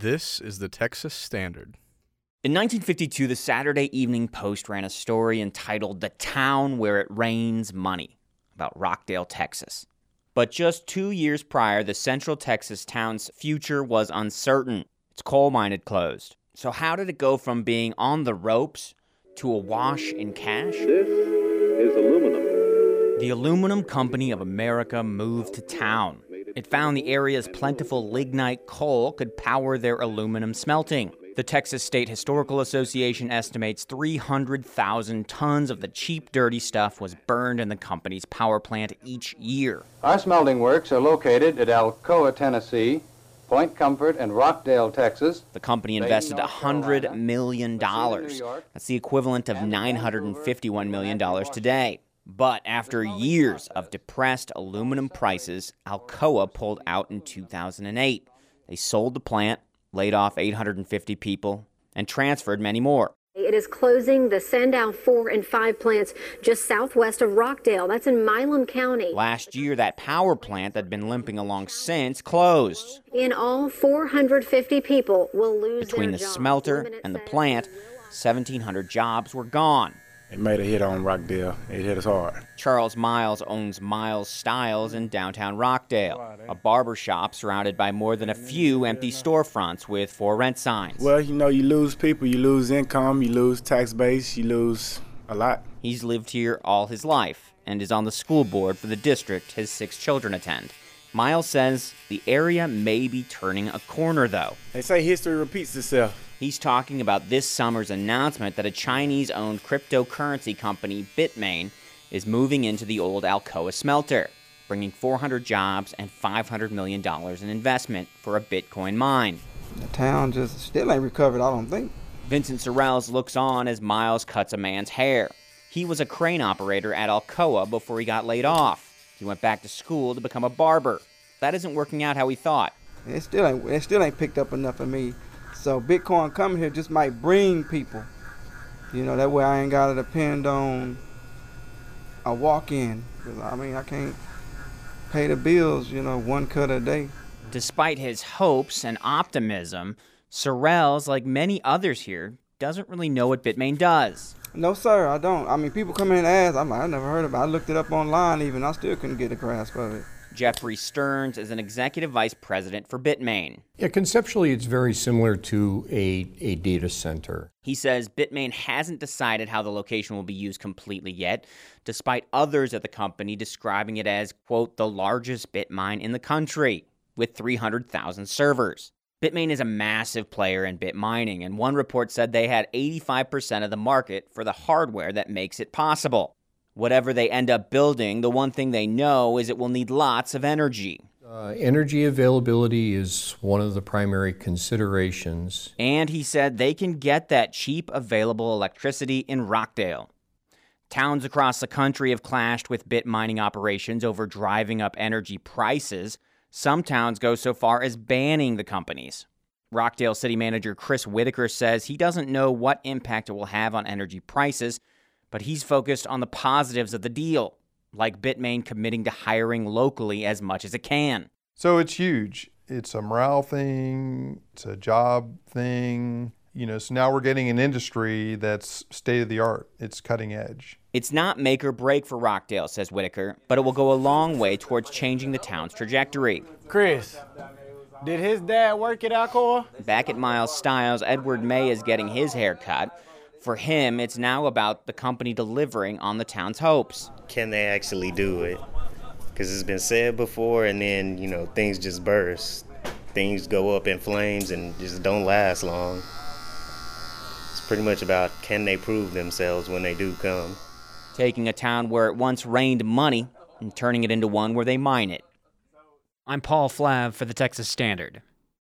This is the Texas Standard. In 1952, the Saturday Evening Post ran a story entitled The Town Where It Rains Money about Rockdale, Texas. But just two years prior, the Central Texas town's future was uncertain. Its coal mine had closed. So, how did it go from being on the ropes to awash in cash? This is aluminum. The Aluminum Company of America moved to town. It found the area's plentiful lignite coal could power their aluminum smelting. The Texas State Historical Association estimates 300,000 tons of the cheap, dirty stuff was burned in the company's power plant each year. Our smelting works are located at Alcoa, Tennessee, Point Comfort, and Rockdale, Texas. The company invested $100 million. That's the equivalent of $951 million today. But after years of depressed aluminum prices, Alcoa pulled out in 2008. They sold the plant, laid off 850 people, and transferred many more. It is closing the Sandow 4 and 5 plants just southwest of Rockdale. That's in Milam County. Last year, that power plant that had been limping along since closed. In all, 450 people will lose Between their the jobs. smelter and the plant, 1,700 jobs were gone. It made a hit on Rockdale. It hit us hard. Charles Miles owns Miles Styles in downtown Rockdale, a barber shop surrounded by more than a few empty storefronts with for rent signs. Well, you know, you lose people, you lose income, you lose tax base, you lose a lot. He's lived here all his life and is on the school board for the district his six children attend. Miles says the area may be turning a corner, though. They say history repeats itself. He's talking about this summer's announcement that a Chinese owned cryptocurrency company, Bitmain, is moving into the old Alcoa smelter, bringing 400 jobs and $500 million in investment for a Bitcoin mine. The town just still ain't recovered, I don't think. Vincent Sorrells looks on as Miles cuts a man's hair. He was a crane operator at Alcoa before he got laid off. He went back to school to become a barber. That isn't working out how he thought. It still ain't it still ain't picked up enough of me. So Bitcoin coming here just might bring people. You know, that way I ain't gotta depend on a walk in. I mean I can't pay the bills, you know, one cut a day. Despite his hopes and optimism, Sorrells, like many others here, doesn't really know what Bitmain does. No sir, I don't. I mean people come in and ask, I'm like, I never heard of it. I looked it up online even, I still couldn't get a grasp of it. Jeffrey Stearns is an executive vice president for Bitmain. Yeah, conceptually, it's very similar to a, a data center. He says Bitmain hasn't decided how the location will be used completely yet, despite others at the company describing it as, quote, the largest bit mine in the country, with 300,000 servers. Bitmain is a massive player in bit mining, and one report said they had 85% of the market for the hardware that makes it possible. Whatever they end up building, the one thing they know is it will need lots of energy. Uh, energy availability is one of the primary considerations. And he said they can get that cheap, available electricity in Rockdale. Towns across the country have clashed with bit mining operations over driving up energy prices. Some towns go so far as banning the companies. Rockdale City Manager Chris Whitaker says he doesn't know what impact it will have on energy prices, but he's focused on the positives of the deal, like Bitmain committing to hiring locally as much as it can. So it's huge. It's a morale thing, it's a job thing. You know, so now we're getting an industry that's state of the art. It's cutting edge. It's not make or break for Rockdale, says Whitaker, but it will go a long way towards changing the town's trajectory. Chris, did his dad work at Alcoa? Back at Miles Styles, Edward May is getting his hair cut. For him, it's now about the company delivering on the town's hopes. Can they actually do it? Because it's been said before, and then, you know, things just burst. Things go up in flames and just don't last long. It's pretty much about can they prove themselves when they do come. Taking a town where it once rained money and turning it into one where they mine it. I'm Paul Flahive for the Texas Standard.